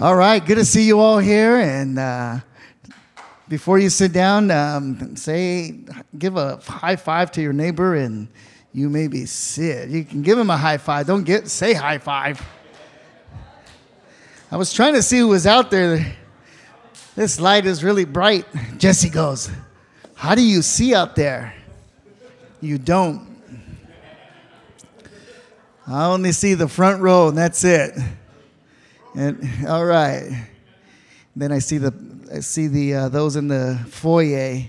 All right. Good to see you all here. And uh, before you sit down, um, say, give a high five to your neighbor, and you may be sit. You can give him a high five. Don't get say high five. I was trying to see who was out there. This light is really bright. Jesse goes, How do you see out there? You don't. I only see the front row, and that's it. And all right. Then I see the I see the uh, those in the foyer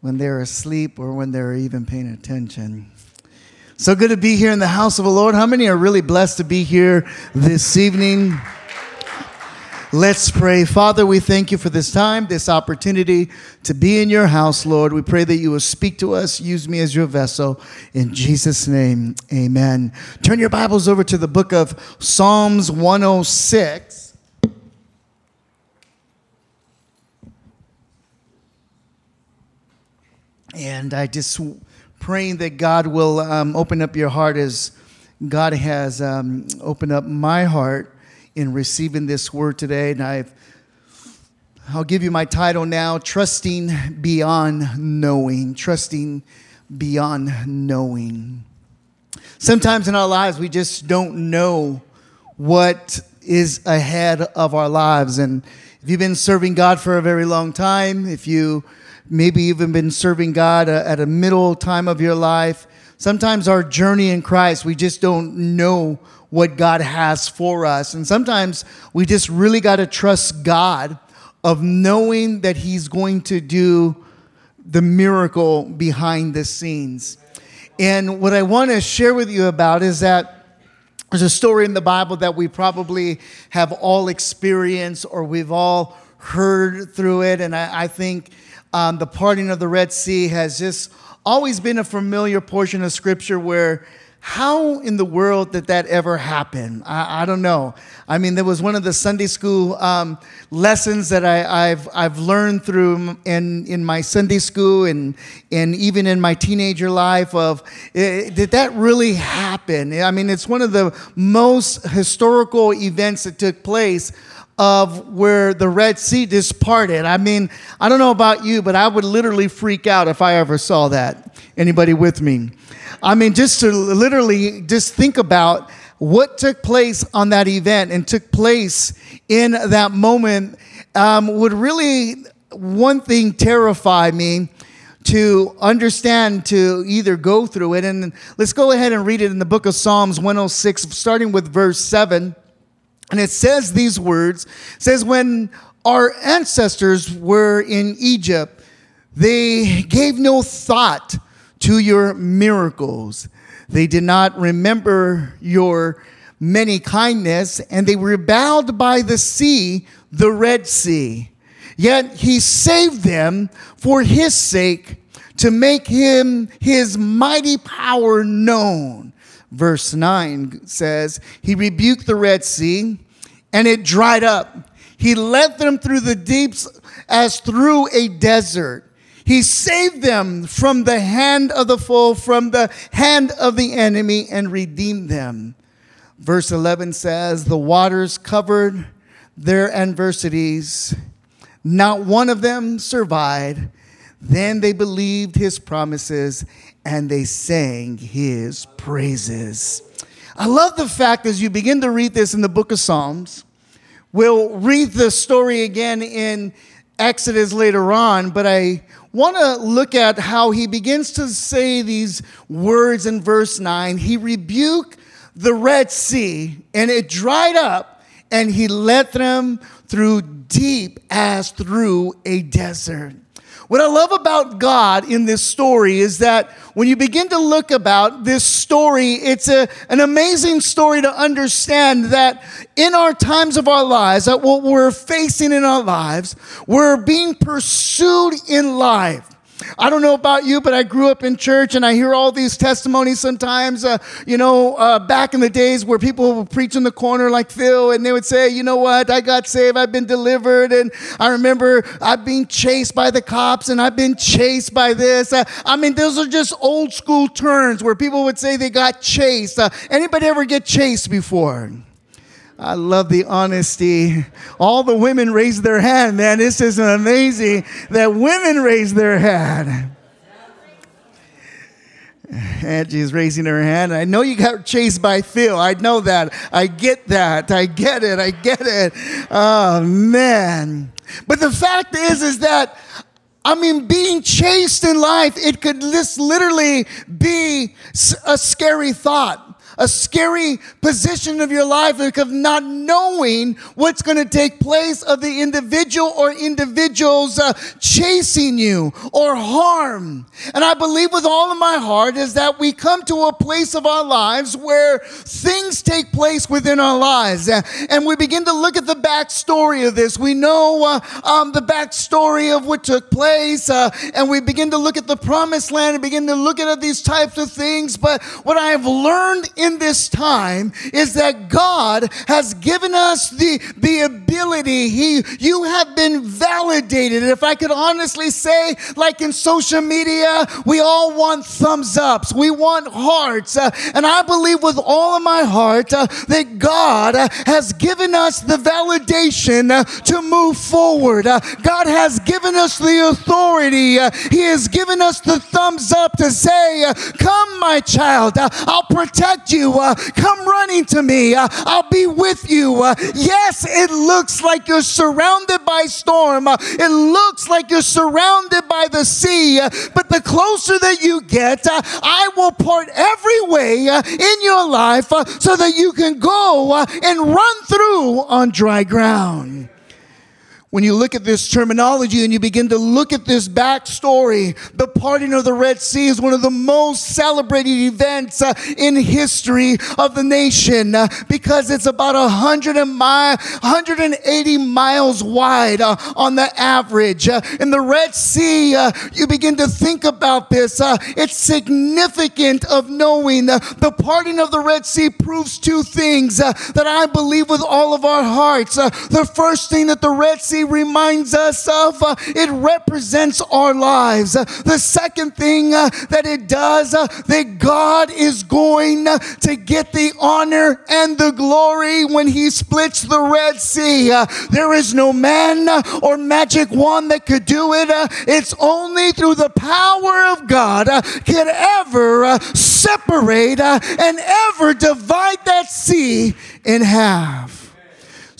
when they're asleep or when they're even paying attention. So good to be here in the house of the Lord. How many are really blessed to be here this evening? Let's pray. Father, we thank you for this time, this opportunity to be in your house, Lord. We pray that you will speak to us, use me as your vessel. In Jesus' name, amen. Turn your Bibles over to the book of Psalms 106. And I just praying that God will um, open up your heart as God has um, opened up my heart in receiving this word today. And I've, I'll give you my title now Trusting Beyond Knowing. Trusting Beyond Knowing. Sometimes in our lives, we just don't know what is ahead of our lives. And if you've been serving God for a very long time, if you maybe even been serving God uh, at a middle time of your life, sometimes our journey in Christ, we just don't know what God has for us. And sometimes we just really got to trust God of knowing that He's going to do the miracle behind the scenes. And what I want to share with you about is that there's a story in the Bible that we probably have all experienced or we've all heard through it. And I, I think um, the parting of the Red Sea has just always been a familiar portion of Scripture where how in the world did that ever happen? I, I, don't know. I mean, there was one of the Sunday school um, lessons that I, have I've learned through in, in my Sunday school and, and even in my teenager life of eh, did that really happen? I mean, it's one of the most historical events that took place of where the Red Sea just parted. I mean, I don't know about you, but I would literally freak out if I ever saw that. Anybody with me? I mean, just to literally just think about what took place on that event and took place in that moment um, would really, one thing terrify me to understand to either go through it. And let's go ahead and read it in the book of Psalms 106, starting with verse 7. And it says these words says, When our ancestors were in Egypt, they gave no thought to your miracles. They did not remember your many kindness, and they rebelled by the sea, the Red Sea. Yet he saved them for his sake to make him his mighty power known. Verse 9 says, He rebuked the Red Sea, and it dried up. He led them through the deeps as through a desert. He saved them from the hand of the foe, from the hand of the enemy, and redeemed them. Verse 11 says, The waters covered their adversities. Not one of them survived. Then they believed his promises and they sang his praises. I love the fact as you begin to read this in the book of Psalms, we'll read the story again in Exodus later on, but I want to look at how he begins to say these words in verse 9. He rebuked the Red Sea, and it dried up, and he led them through deep as through a desert. What I love about God in this story is that when you begin to look about this story, it's a, an amazing story to understand that in our times of our lives, that what we're facing in our lives, we're being pursued in life. I don't know about you, but I grew up in church and I hear all these testimonies sometimes, uh, you know, uh, back in the days where people would preach in the corner like Phil and they would say, you know what, I got saved, I've been delivered. And I remember I've been chased by the cops and I've been chased by this. Uh, I mean, those are just old school terms where people would say they got chased. Uh, anybody ever get chased before? I love the honesty. All the women raised their hand, man. This is amazing that women raise their hand. Angie's raising her hand. I know you got chased by Phil. I know that. I get that. I get it. I get it. Oh man. But the fact is, is that I mean, being chased in life, it could just literally be a scary thought a scary position of your life of not knowing what's going to take place of the individual or individuals uh, chasing you or harm. And I believe with all of my heart is that we come to a place of our lives where things take place within our lives. Uh, and we begin to look at the backstory of this. We know uh, um, the backstory of what took place. Uh, and we begin to look at the promised land and begin to look at these types of things. But what I have learned in in this time is that God has given us the, the ability. He, you have been validated. If I could honestly say, like in social media, we all want thumbs ups, we want hearts. Uh, and I believe with all of my heart uh, that God uh, has given us the validation uh, to move forward. Uh, God has given us the authority. Uh, he has given us the thumbs up to say, Come, my child, I'll protect you you. Uh, come running to me. Uh, I'll be with you. Uh, yes, it looks like you're surrounded by storm. Uh, it looks like you're surrounded by the sea. Uh, but the closer that you get, uh, I will part every way in your life so that you can go and run through on dry ground. When you look at this terminology and you begin to look at this backstory, the parting of the Red Sea is one of the most celebrated events uh, in history of the nation uh, because it's about 100 and mile, 180 miles wide uh, on the average. Uh, in the Red Sea, uh, you begin to think about this. Uh, it's significant of knowing the parting of the Red Sea proves two things that I believe with all of our hearts. the first thing that the Red Sea reminds us of, uh, it represents our lives. Uh, the second thing uh, that it does, uh, that God is going uh, to get the honor and the glory when He splits the Red Sea. Uh, there is no man or magic wand that could do it. it's only through the power of God can ever separate and ever divide that sea in half.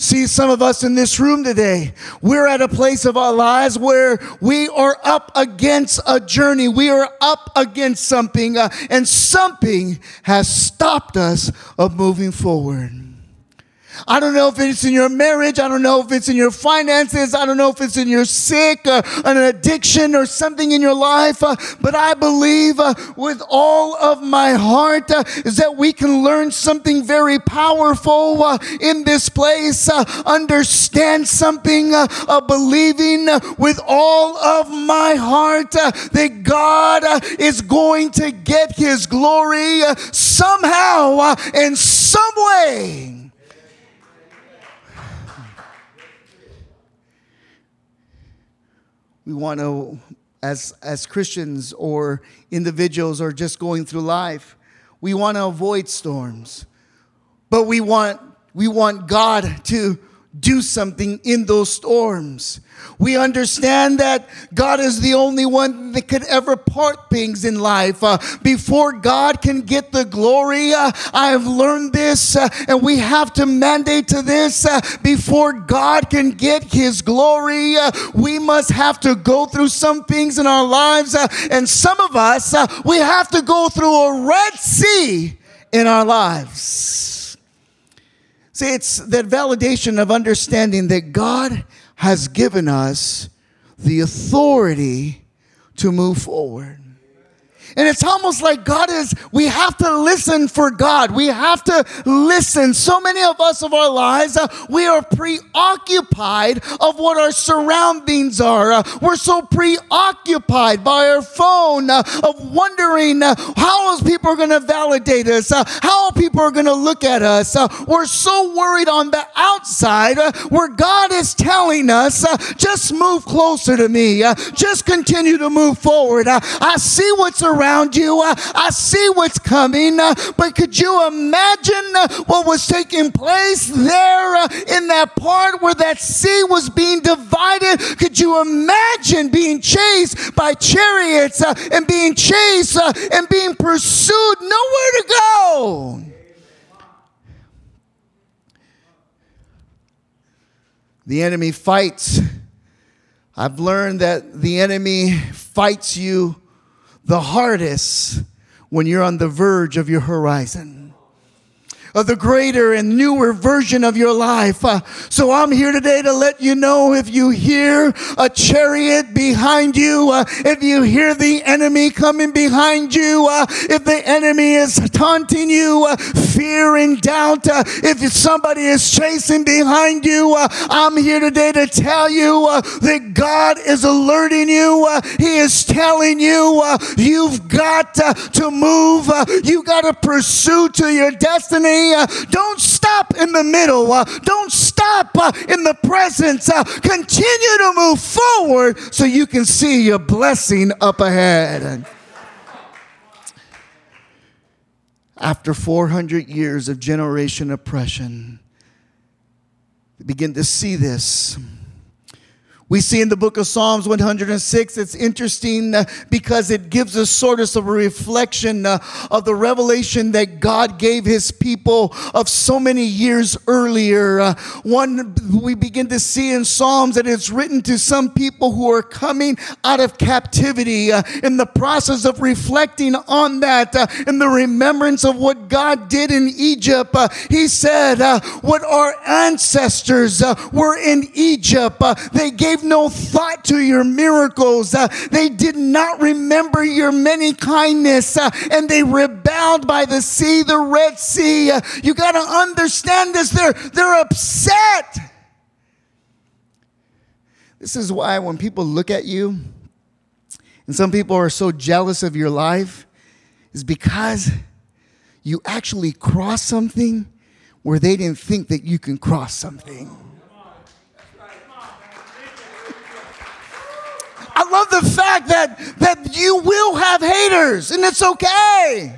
See, some of us in this room today, we're at a place of our lives where we are up against a journey. We are up against something, uh, and something has stopped us of moving forward. I don't know if it's in your marriage. I don't know if it's in your finances. I don't know if it's in your sick, uh, an addiction, or something in your life. Uh, but I believe uh, with all of my heart uh, is that we can learn something very powerful uh, in this place. Understand something, believing with all of my heart that God is going to get His glory somehow, in some way. We want to as as Christians or individuals or just going through life we want to avoid storms but we want we want God to do something in those storms. We understand that God is the only one that could ever part things in life. Uh, before God can get the glory, uh, I have learned this, uh, and we have to mandate to this. Uh, before God can get His glory, uh, we must have to go through some things in our lives, uh, and some of us, we have to go through a Red Sea in our lives. See, it's that validation of understanding that God has given us the authority to move forward. And it's almost like God is, we have to listen for God. We have to listen. So many of us of our lives, uh, we are preoccupied of what our surroundings are. Uh, we're so preoccupied by our phone uh, of wondering uh, how is people are going to validate us, uh, how people are going to look at us. Uh, we're so worried on the outside where God is telling us, just move closer to me. just continue to move forward. I see what's around around you. Uh, I see what's coming. Uh, but could you imagine uh, what was taking place there in that part where that sea was being divided? Could you imagine being chased by chariots and being chased and being pursued? Nowhere to go. The enemy fights. I've learned that the enemy fights you the hardest when you're on the verge of your horizon of the greater and newer version of your life. Uh, so I'm here today to let you know if you hear a chariot behind you, uh, if you hear the enemy coming behind you, uh, if the enemy is taunting you, uh, fear and doubt, uh, if somebody is chasing behind you, uh, I'm here today to tell you that God is alerting you. he is telling you you've got to move. You've got to pursue to your destiny. Uh, don't stop in the middle. Uh, don't stop uh, in the presence. Continue to move forward so you can see your blessing up ahead. After 400 years of generation oppression, begin to see this. We see in the book of Psalms 106, it's interesting uh, because it gives us sort of a reflection uh, of the revelation that God gave his people of so many years earlier. Uh, one, we begin to see in Psalms that it's written to some people who are coming out of captivity in the process of reflecting on that, in the remembrance of what God did in Egypt. He said, What our ancestors were in Egypt, they gave no thought to your miracles. Uh, they did not remember your many kindness uh, and they rebelled by the sea, the Red Sea. Uh, you got to understand this. They're, they're upset. This is why when people look at you, and some people are so jealous of your life, is because you actually cross something where they didn't think that you can cross something. I love the fact that, that you will have haters and it's okay.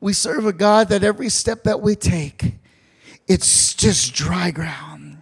We serve a God that every step that we take, it's just dry ground.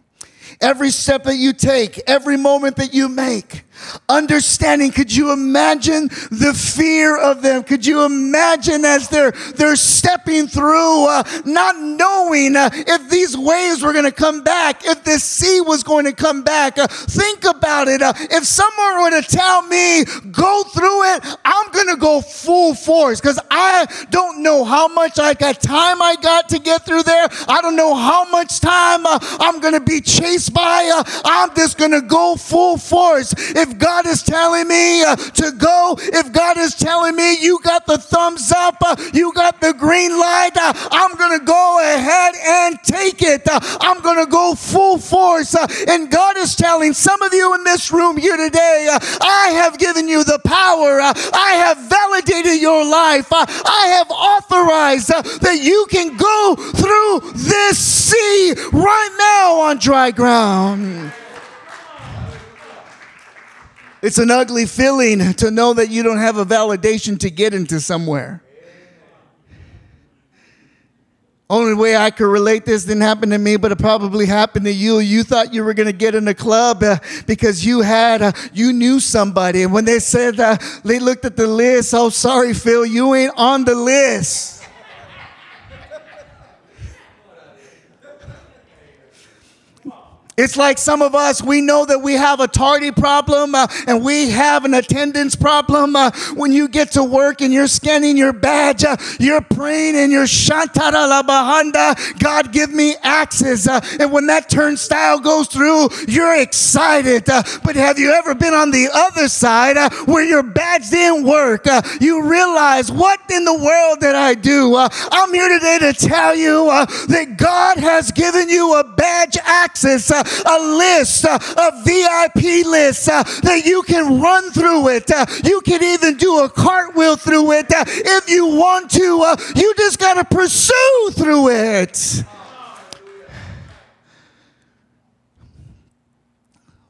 Every step that you take, every moment that you make, understanding. Could you imagine the fear of them? Could you imagine as they're they're stepping through, uh, not knowing uh, if these waves were going to come back, if the sea was going to come back? Uh, think about it. Uh, if someone were to tell me go through it, I'm going to go full force because I don't know how much I got time I got to get through there. I don't know how much time uh, I'm going to be chased by. Uh, I'm just going to go full force. If God is telling me uh, to go, if God is telling me you got the thumbs up, uh, you got the green light, uh, I'm going to go ahead and take it. I'm going to go full force. And God is telling some of you in this room here today, I have given you the power. I have validated your life. I have authorized that you can go through this sea right now on dry ground. It's an ugly feeling to know that you don't have a validation to get into somewhere. Only way I could relate this didn't happen to me, but it probably happened to you. You thought you were going to get in a club uh, because you had, uh, you knew somebody. And when they said, uh, they looked at the list, oh, sorry, Phil, you ain't on the list. It's like some of us, we know that we have a tardy problem uh, and we have an attendance problem. Uh, when you get to work and you're scanning your badge, uh, you're praying and you're shantara la bahanda, God give me access. Uh, and when that turnstile goes through, you're excited. Uh, but have you ever been on the other side uh, where your badge didn't work? you realize, what in the world did I do? I'm here today to tell you that God has given you a badge access a list, uh, a VIP list uh, that you can run through it. Uh, you can even do a cartwheel through it if you want to. You just got to pursue through it.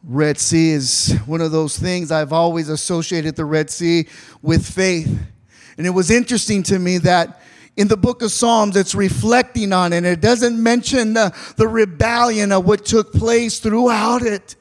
Red Sea is one of those things I've always associated the Red Sea with faith. And it was interesting to me that in the book of Psalms, it's reflecting on it. It doesn't mention the, the rebellion of what took place throughout it.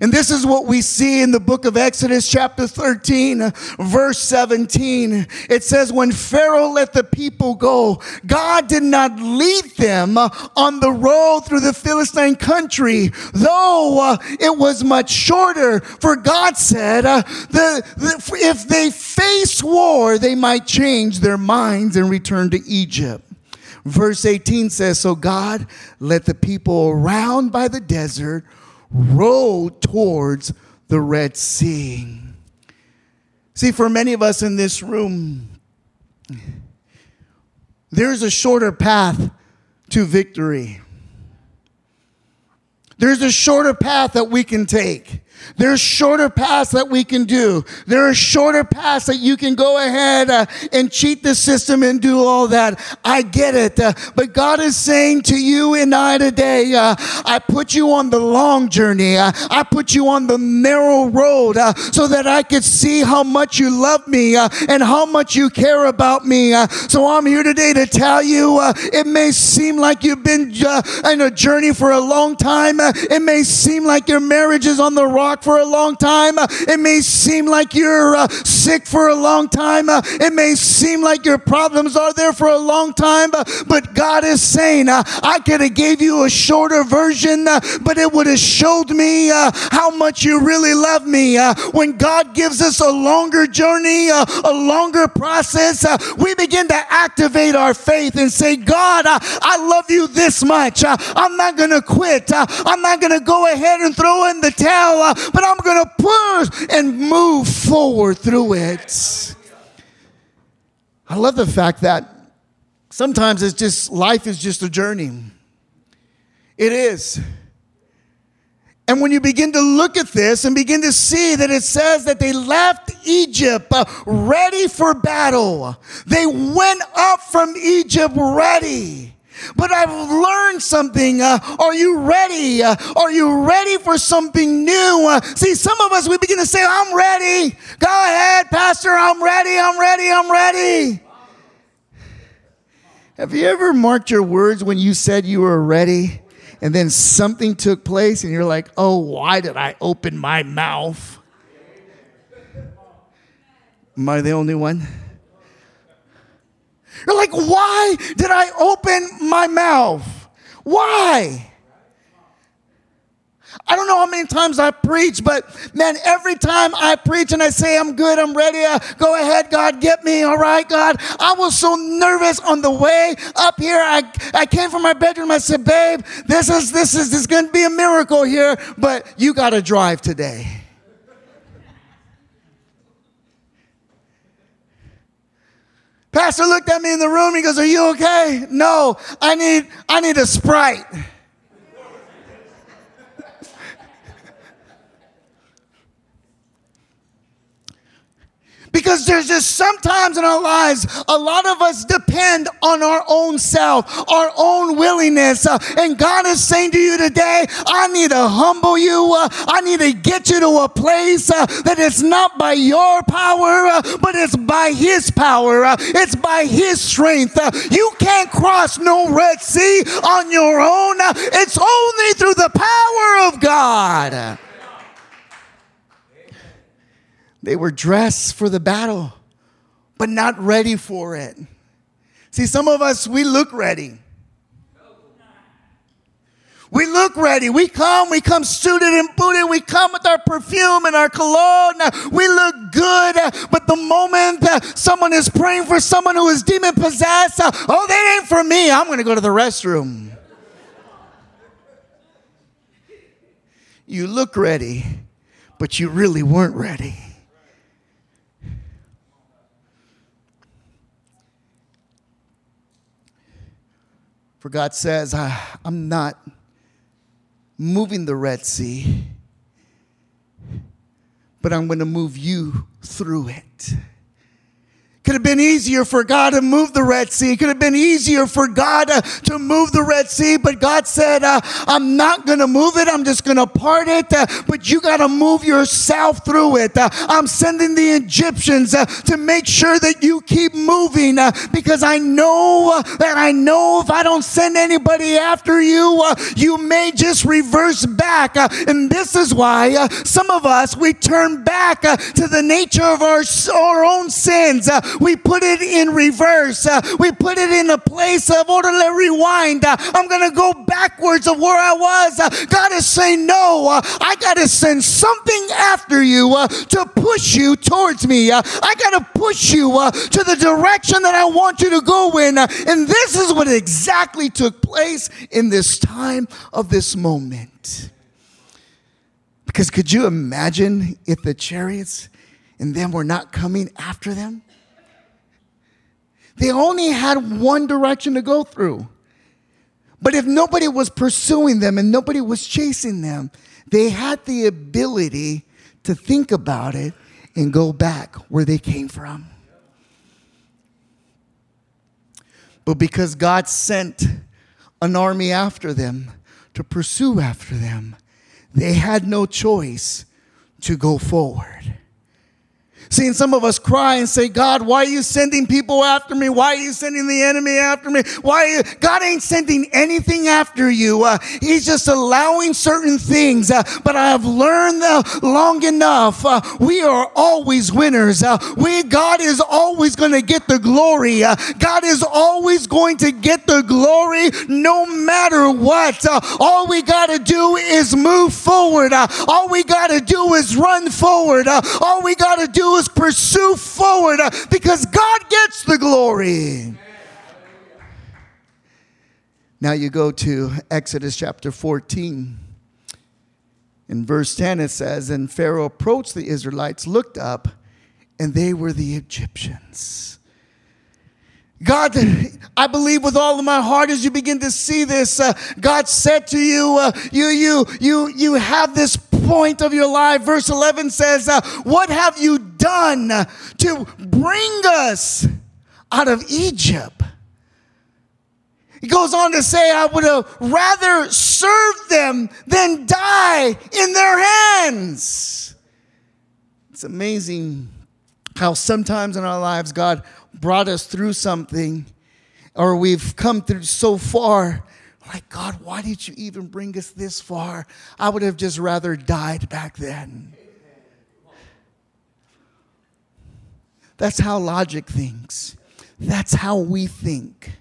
And this is what we see in the book of Exodus, chapter 13, verse 17. It says, When Pharaoh let the people go, God did not lead them on the road through the Philistine country, though uh, it was much shorter. For God said, uh, If they face war, they might change their minds and return to Egypt. Verse 18 says, So God let the people around by the desert road towards the Red Sea. See, for many of us in this room, there's a shorter path to victory. There's a shorter path that we can take. There's shorter paths that we can do. There are shorter paths that you can go ahead uh, and cheat the system and do all that. I get it. Uh, but God is saying to you and I today, uh, I put you on the long journey. Uh, I put you on the narrow road uh, so that I could see how much you love me uh, and how much you care about me. so I'm here today to tell you it may seem like you've been in a journey for a long time. it may seem like your marriage is on the rock for a long time. Uh, it may seem like you're uh, sick for a long time. Uh, it may seem like your problems are there for a long time. But God is saying, uh, I could have gave you a shorter version, uh, but it would have showed me uh, how much you really love me. When God gives us a longer journey, a longer process, we begin to activate our faith and say, God, I love you this much. I'm not going to quit. I'm not going to go ahead and throw in the towel but I'm going to push and move forward through it. I love the fact that sometimes it's just life is just a journey. It is. And when you begin to look at this and begin to see that it says that they left Egypt uh, ready for battle, they went up from Egypt ready. But I've learned something. Uh, are you ready? Uh, are you ready for something new? Uh, see, some of us, we begin to say, I'm ready. Go ahead, Pastor. I'm ready. I'm ready. I'm ready. Have you ever marked your words when you said you were ready and then something took place and you're like, oh, why did I open my mouth? Am I the only one? You're like, why did I open my mouth? Why? I don't know how many times I preach, but man, every time I preach and I say, I'm good, I'm ready, uh, go ahead, God, get me, all right, God. I was so nervous on the way up here. I, I came from my bedroom. I said, babe, this is, this is, this is going to be a miracle here, but you got to drive today. Pastor looked at me in the room. He goes, Are you okay? No, I need, I need a sprite. Because there's just sometimes in our lives, a lot of us depend on our own self, our own willingness. Uh, and God is saying to you today, I need to humble you. Uh, I need to get you to a place uh, that it's not by your power, uh, but it's by His power. Uh, it's by His strength. Uh, you can't cross no Red Sea on your own. it's only through the power of God. They were dressed for the battle, but not ready for it. See, some of us, we look ready. We look ready. We come, we come suited and booted. We come with our perfume and our cologne. We look good. But the moment someone is praying for someone who is demon possessed, oh, that ain't for me. I'm going to go to the restroom. You look ready, but you really weren't ready. For God says, I'm not moving the Red Sea, but I'm going to move you through it. Could have been easier for God to move the Red Sea. It could have been easier for God uh, to move the Red Sea, but God said, uh, I'm not going to move it. I'm just going to part it, uh, but you got to move yourself through it. Uh, I'm sending the Egyptians uh, to make sure that you keep moving uh, because I know that I know if I don't send anybody after you, you may just reverse back. and this is why some of us, we turn back to the nature of our, our own sins we put it in reverse. Uh, we put it in a place of order, let rewind. Uh, I'm going to go backwards of where I was. Uh, God is saying, No, I got to send something after you to push you towards me. I got to push you to the direction that I want you to go in. and this is what exactly took place in this time of this moment. Because could you imagine if the chariots and them were not coming after them? They only had one direction to go through. But if nobody was pursuing them and nobody was chasing them, they had the ability to think about it and go back where they came from. But because God sent an army after them to pursue after them, they had no choice to go forward. Seeing some of us cry and say, God, why are you sending people after me? Why are you sending the enemy after me? Why? God ain't sending anything after you. Uh, he's just allowing certain things. Uh, but I have learned uh, long enough. Uh, we are always winners. Uh, we, God is always going to get the glory. Uh, God is always going to get the glory no matter what. all we got to do is move forward. all we got to do is run forward. all we got to do is pursue forward uh, because God gets the glory. Now you go to Exodus chapter 14. In verse 10, it says, And Pharaoh approached the Israelites, looked up, and they were the Egyptians. God, I believe with all of my heart as you begin to see this, uh, God said to you, uh, you, you, you, you have this point of your life. Verse 11 says, uh, What have you done to bring us out of Egypt? He goes on to say, I would have rather served them than die in their hands. It's amazing how sometimes in our lives God brought us through something or we've come through so far. Like, God, why did you even bring us this far? I would have just rather died back then. That's how logic thinks. That's how we think.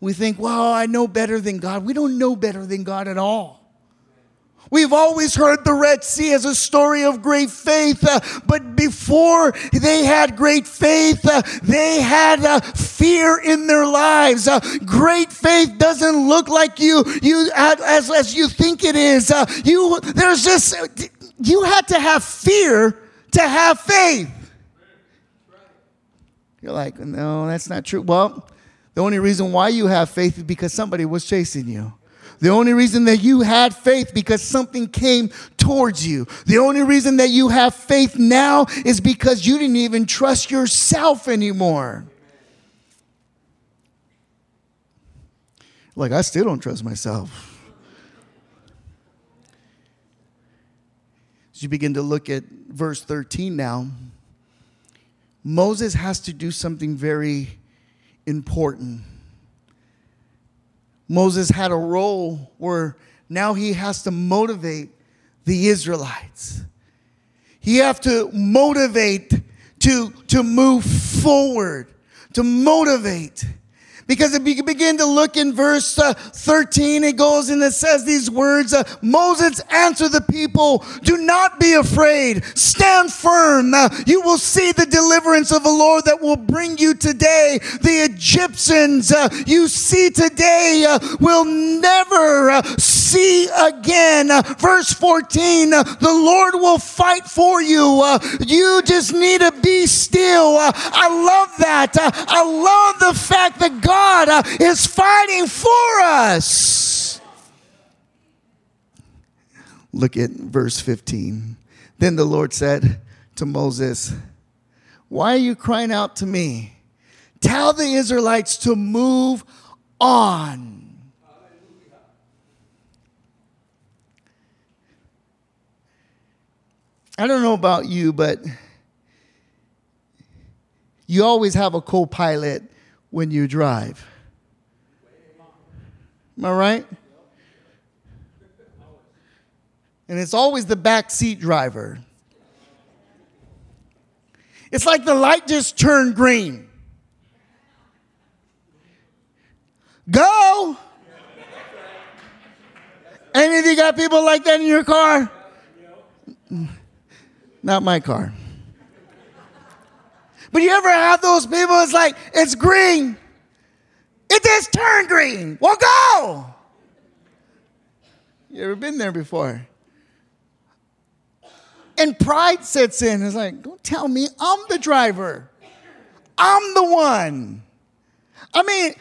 We think, well, I know better than God. We don't know better than God at all. We've always heard the Red Sea as a story of great faith, uh, but before they had great faith, uh, they had uh, fear in their lives. Uh, great faith doesn't look like you you as as you think it is. Uh, you there's just you had to have fear to have faith. You're like, no, that's not true. Well, the only reason why you have faith is because somebody was chasing you. The only reason that you had faith because something came towards you. The only reason that you have faith now is because you didn't even trust yourself anymore. Like, I still don't trust myself. As you begin to look at verse 13 now, Moses has to do something very important. Moses had a role where now he has to motivate the Israelites. He have to motivate to, to move forward, to motivate. Because if you begin to look in verse uh, 13, it goes and it says these words uh, Moses answered the people, Do not be afraid, stand firm. Uh, you will see the deliverance of the Lord that will bring you today. The Egyptians uh, you see today uh, will never uh, see again. verse 14, the Lord will fight for you. you just need to be still. I love that. I love the fact that God God uh, is fighting for us. Look at verse 15. Then the Lord said to Moses, Why are you crying out to me? Tell the Israelites to move on. I don't know about you, but you always have a co pilot when you drive. Am I right? And it's always the back seat driver. It's like the light just turned green. Go! Any of you got people like that in your car? Not my car. But you ever have those people, it's like, it's green. It just turned green. Well, go. You ever been there before? And pride sets in. It's like, don't tell me I'm the driver. I'm the one. I mean,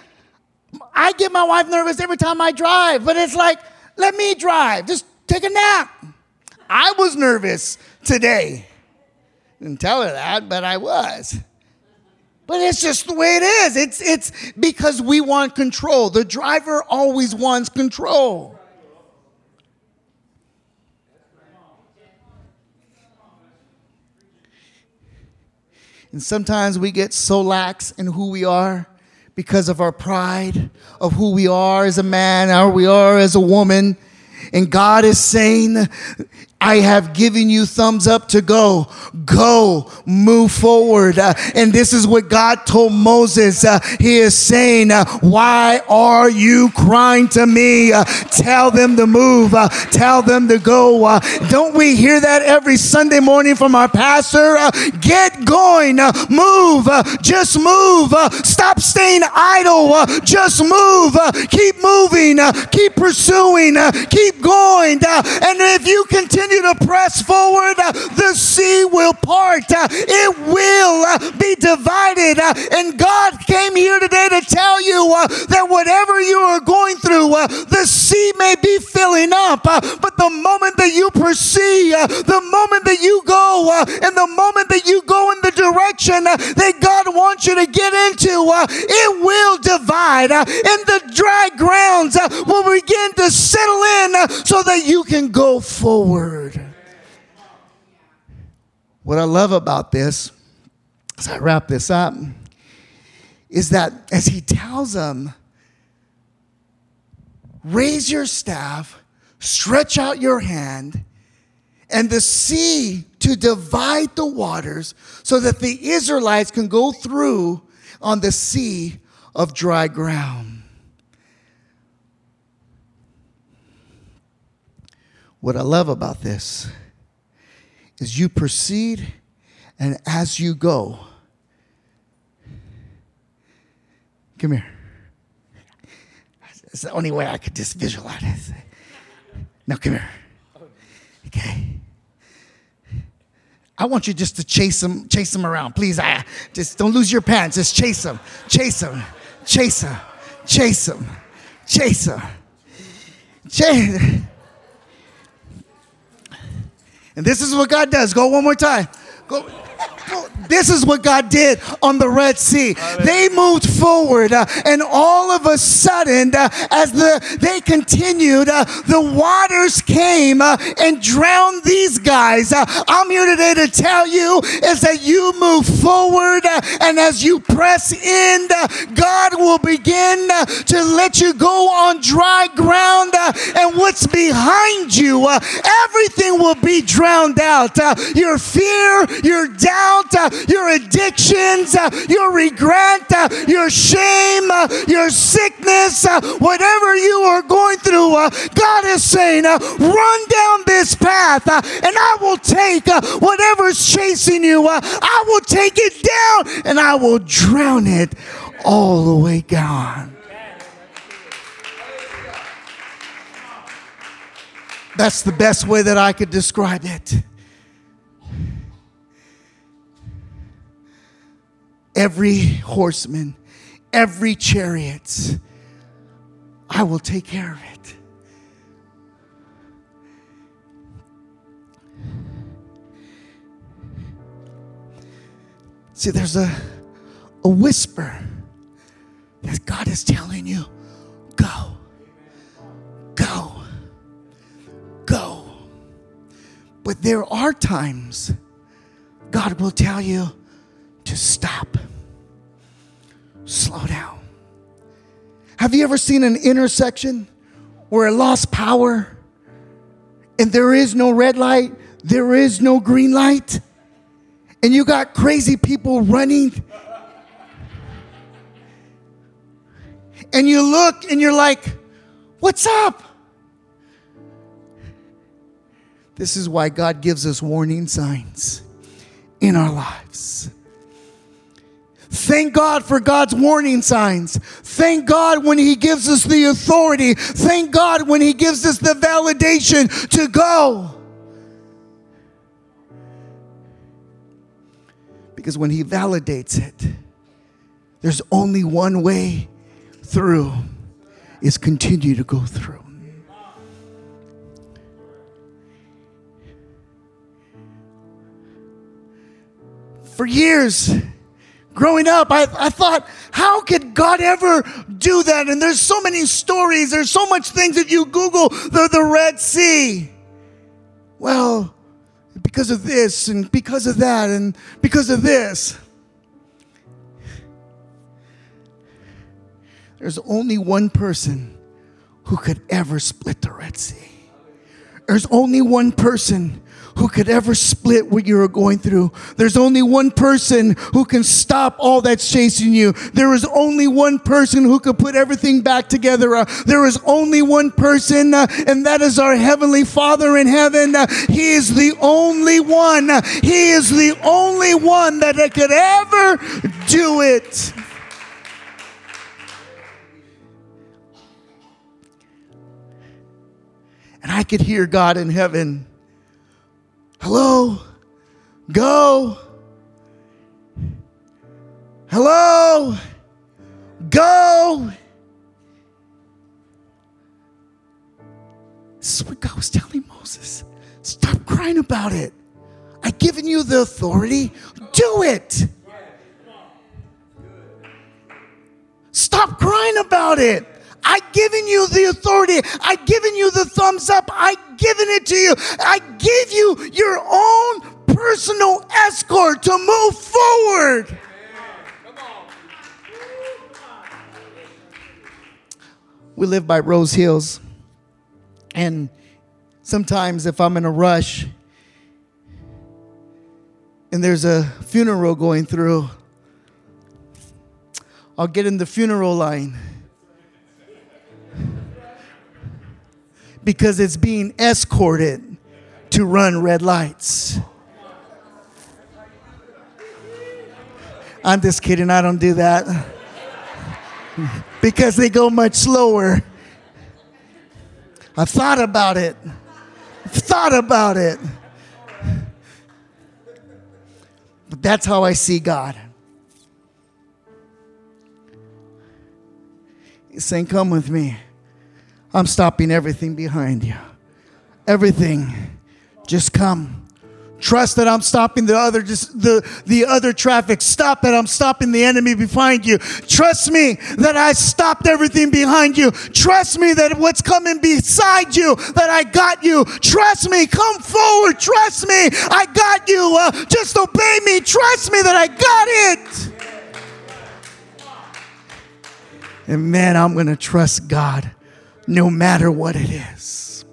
I get my wife nervous every time I drive, but it's like, let me drive. Just take a nap. I was nervous today. Didn't tell her that, but I was. But it's just the way it is. It's, it's because we want control. The driver always wants control. And sometimes we get so lax in who we are because of our pride of who we are as a man or we are as a woman. And God is saying, I have given you thumbs up to go. Go, move forward. Uh, and this is what God told Moses. Uh, he is saying, uh, Why are you crying to me? Uh, tell them to move. Uh, tell them to go. Uh, don't we hear that every Sunday morning from our pastor? get going. move. just move. stop staying idle. just move. keep moving. keep pursuing. keep going. and if you continue to press forward, uh, the sea will part. Uh, it will uh, be divided. And God came here today to tell you uh, that whatever you are going through, uh, the sea may be filling up. Uh, but the moment that you perceive, the moment that you go, and the moment that you go in the direction that God wants you to get into, it will divide. And the dry grounds will begin to settle in so that you can go forward. What I love about this, as I wrap this up, is that as he tells them, raise your staff, stretch out your hand, and the sea to divide the waters so that the Israelites can go through on the sea of dry ground. What I love about this is you proceed and as you go, come here. It's the only way I could just visualize it. Now, come here. Okay. I want you just to chase them, chase them around, please. I just don't lose your pants. Just chase them, chase them, chase them, chase them, chase them, chase. Them. And this is what God does. Go one more time. Go. This is what God did on the Red Sea. They moved forward, uh, and all of a sudden, uh, as the they continued, uh, the waters came uh, and drowned these guys. Uh, I'm here today to tell you is that you move forward, uh, and as you press in, God will begin to let you go on dry ground, and what's behind you, everything will be drowned out. your fear, your doubt, your addictions, uh, your regret, uh, your shame, uh, your sickness, whatever you are going through, God is saying, run down this path and I will take whatever's chasing you, I will take it down and I will drown it all the way down. That's the best way that I could describe it. Every horseman, every chariot, I will take care of it. See, there's a, a whisper that God is telling you go, go, go. But there are times God will tell you to stop, slow down. Have you ever seen an intersection where it lost power and there is no red light, there is no green light, and you got crazy people running? And you look and you're like, what's up? This is why God gives us warning signs in our lives. Thank God for God's warning signs. Thank God when He gives us the authority. Thank God when He gives us the validation to go. Because when He validates it, there's only one way through is continue to go through. For years, growing up, I, I thought, how could God ever do that? And there's so many stories, there's so much things if you Google the, the Red Sea. Well, because of this and because of that and because of this. There's only one person who could ever split the Red Sea. There's only one person who could ever split what you are going through. There's only one person who can stop all that's chasing you. There is only one person who could put everything back together. Uh, there is only one person, uh, and that is our Heavenly Father in heaven. Uh, he is the only one. he is the only one that could ever do it. And I could hear God in heaven. Hello? Go. Hello? Go. This is what God was telling Moses. Stop crying about it. I've given you the authority. Do it. Stop crying about it. I've given you the authority. I've given you the thumbs up. I've given it to you. I give you your own personal escort to move forward. We live by Rose Hills. And sometimes if I'm in a rush and there's a funeral going through, I'll get in the funeral line because it's being escorted to run red lights. I'm just kidding, I don't do that. because they go much slower. I've thought about it. I've thought about it. But that's how I see God. He's saying, Come with me. I'm stopping everything behind you. Everything. Just come. Trust that I'm stopping the other just the, the other traffic. Stop that I'm stopping the enemy behind you. Trust me that I stopped everything behind you. Trust me that what's coming beside you, that I got you. Trust me. Come forward. Trust me. I got you. Uh, just obey me. Trust me that I got it. And man, I'm to trust God no matter what it is.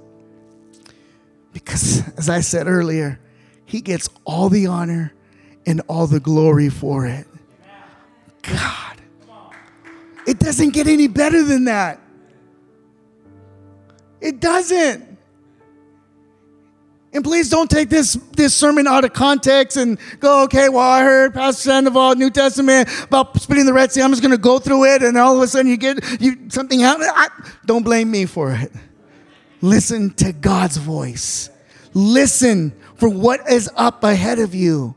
Because, as I said earlier, He gets all the honor and all the glory for it. God. It doesn't get any better than that. It doesn't. And please don't take this, this sermon out of context and go, okay, well, I heard Pastor Sandoval, New Testament, about splitting the Red Sea. I'm just going to go through it, and all of a sudden you get you something happen. I, don't blame me for it. Listen to God's voice. Listen for what is up ahead of you.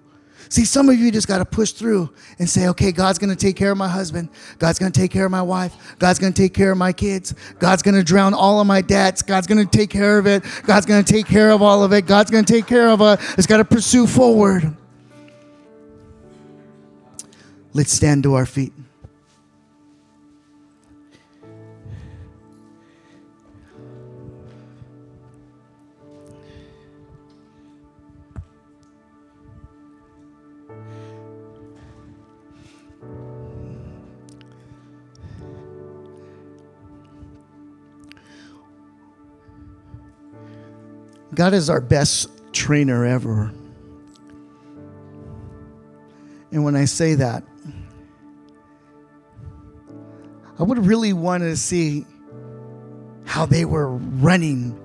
See, some of you just got to push through and say, okay, God's going to take care of my husband. God's going to take care of my wife. God's going to take care of my kids. God's going to drown all of my debts. God's going to take care of it. God's going to take care of all of it. God's going to take care of it. It's got to pursue forward. Let's stand to our feet. God is our best trainer ever. And when I say that, I would really want to see how they were running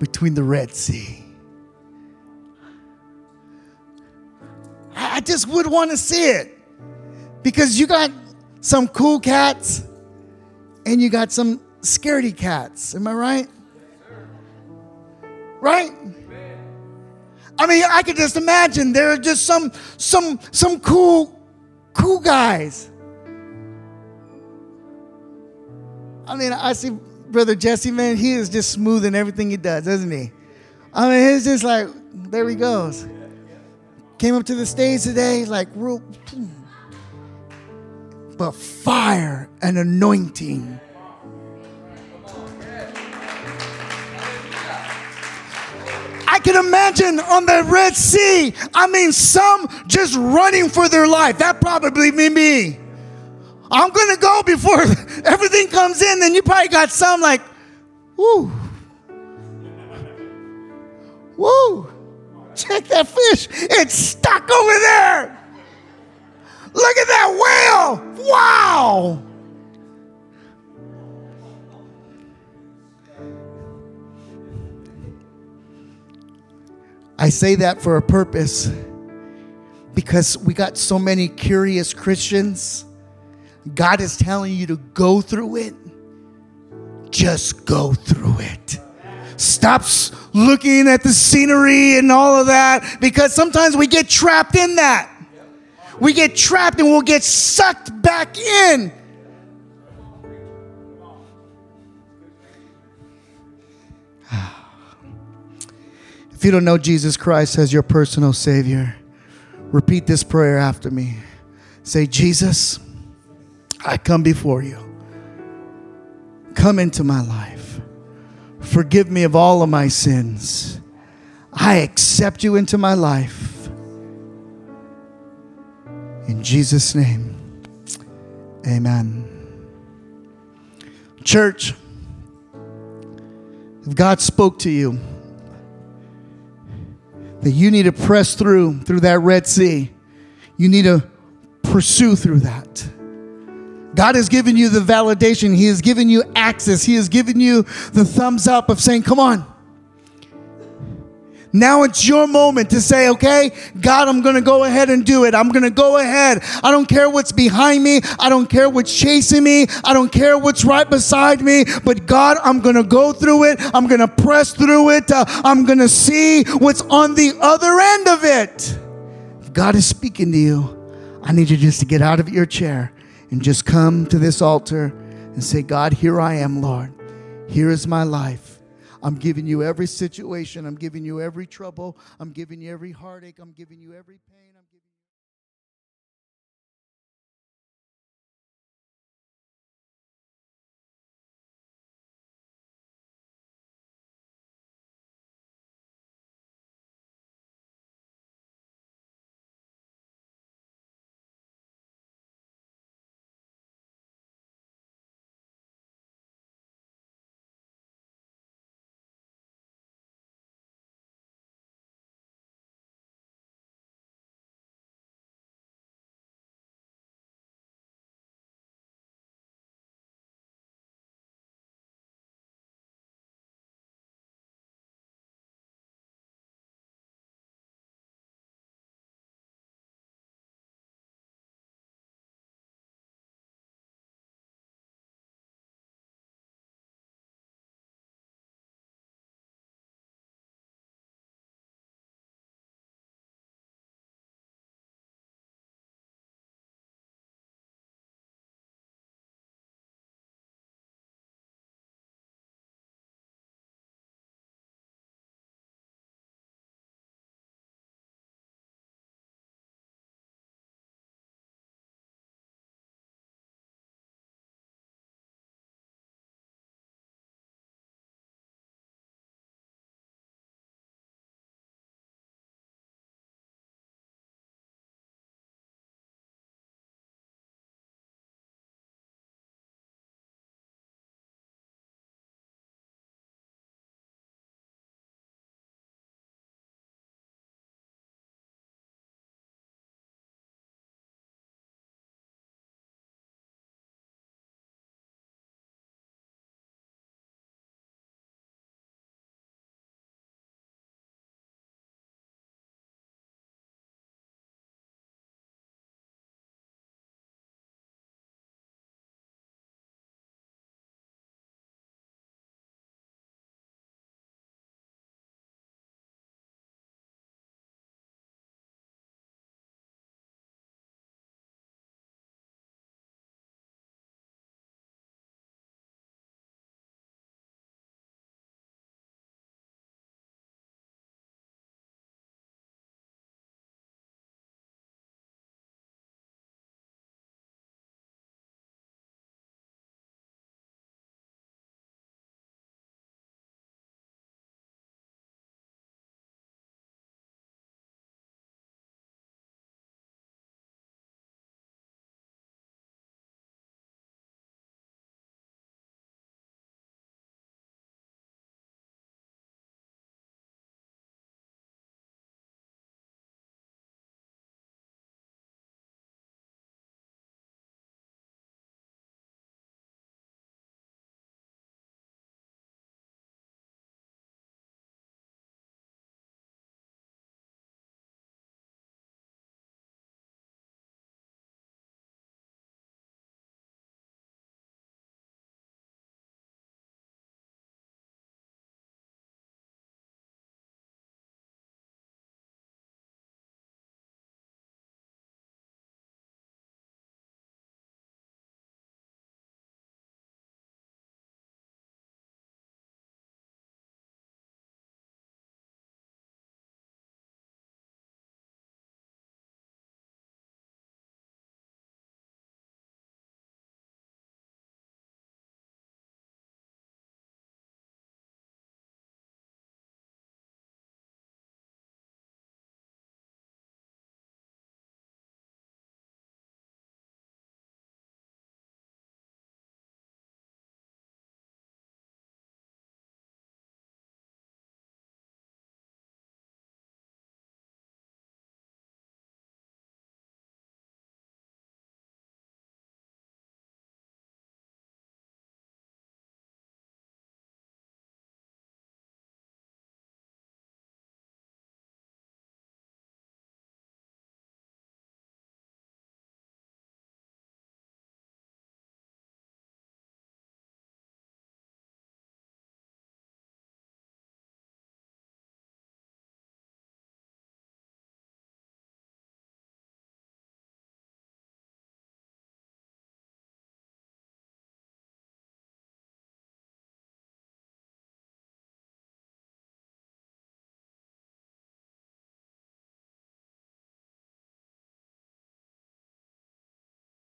between the Red Sea. I just would want to see it because you got some cool cats and you got some scaredy cats. Am I right? Right? I mean, I could just imagine there are just some some some cool cool guys. I mean, I see brother Jesse, man, he is just smooth in everything he does, doesn't he? I mean, he's just like there he goes. Came up to the stage today, like real, but fire and anointing. I can imagine on the Red Sea, I mean, some just running for their life. That probably be me. I'm going to go before everything comes in. Then you probably got some like, woo, woo, check that fish. It's stuck over there. Look at that whale. Wow. I say that for a purpose because we got so many curious Christians. God is telling you to go through it. Just go through it. Stop looking at the scenery and all of that because sometimes we get trapped in that. We get trapped and we'll get sucked back in. If you don't know Jesus Christ as your personal Savior, repeat this prayer after me. Say, Jesus, I come before you. Come into my life. Forgive me of all of my sins. I accept you into my life. In Jesus' name, amen. Church, if God spoke to you, that you need to press through through that Red Sea. You need to pursue through that. God has given you the validation. He has given you access. He has given you the thumbs up of saying, Come on, now it's your moment to say, okay, God, I'm going to go ahead and do it. I'm going to go ahead. I don't care what's behind me. I don't care what's chasing me. I don't care what's right beside me. But God, I'm going to go through it. I'm going to press through it. Uh, I'm going to see what's on the other end of it. If God is speaking to you, I need you just to get out of your chair and just come to this altar and say, God, here I am, Lord. Here is my life. I'm giving you every situation. I'm giving you every trouble. I'm giving you every heartache. I'm giving you every pain.